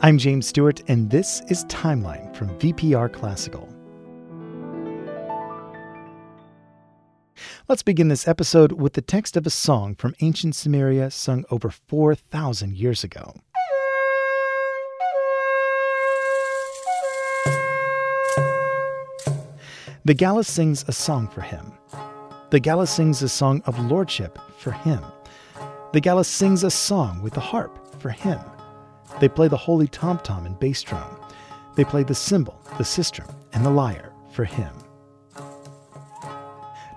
I'm James Stewart, and this is Timeline from VPR Classical. Let's begin this episode with the text of a song from ancient Sumeria sung over 4,000 years ago. The Gallus sings a song for him. The Gallus sings a song of lordship for him. The Gallus sings a song with the harp for him. They play the holy tom tom and bass drum. They play the cymbal, the sistrum, and the lyre for him.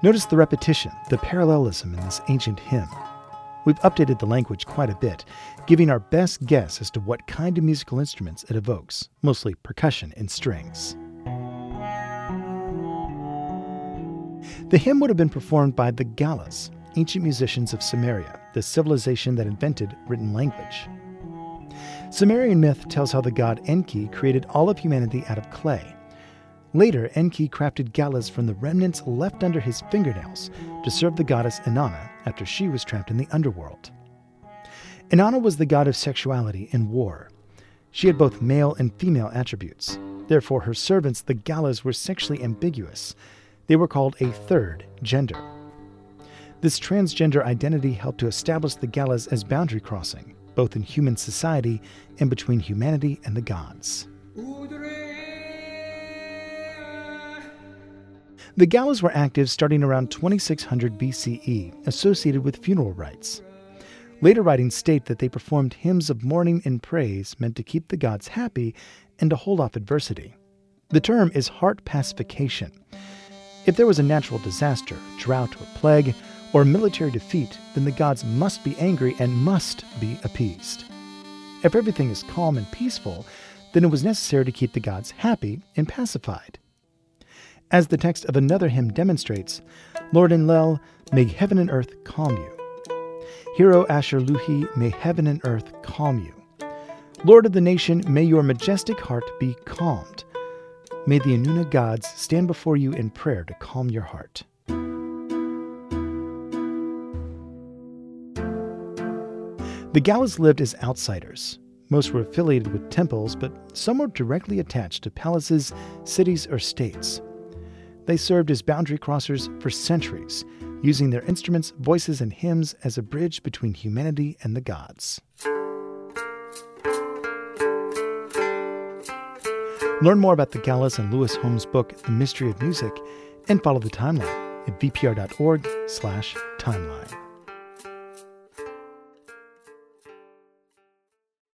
Notice the repetition, the parallelism in this ancient hymn. We've updated the language quite a bit, giving our best guess as to what kind of musical instruments it evokes, mostly percussion and strings. The hymn would have been performed by the Gallus, ancient musicians of Sumeria, the civilization that invented written language. Sumerian myth tells how the god Enki created all of humanity out of clay. Later, Enki crafted Gallus from the remnants left under his fingernails to serve the goddess Inanna after she was trapped in the underworld. Inanna was the god of sexuality and war. She had both male and female attributes. Therefore, her servants, the Gallus, were sexually ambiguous. They were called a third gender. This transgender identity helped to establish the Gallus as boundary crossing, both in human society and between humanity and the gods. The Gallus were active starting around 2600 BCE, associated with funeral rites. Later writings state that they performed hymns of mourning and praise meant to keep the gods happy and to hold off adversity. The term is heart pacification. If there was a natural disaster, drought, or plague, or military defeat, then the gods must be angry and must be appeased. If everything is calm and peaceful, then it was necessary to keep the gods happy and pacified. As the text of another hymn demonstrates, Lord Enlil, may heaven and earth calm you. Hero Asalluhi, may heaven and earth calm you. Lord of the nation, may your majestic heart be calmed. May the Anuna gods stand before you in prayer to calm your heart. The Gallus lived as outsiders. Most were affiliated with temples, but some were directly attached to palaces, cities, or states. They served as boundary crossers for centuries, using their instruments, voices, and hymns as a bridge between humanity and the gods. Learn more about the Gallus and Lewis Holmes book, The Mystery of Music, and follow the timeline at vpr.org/timeline.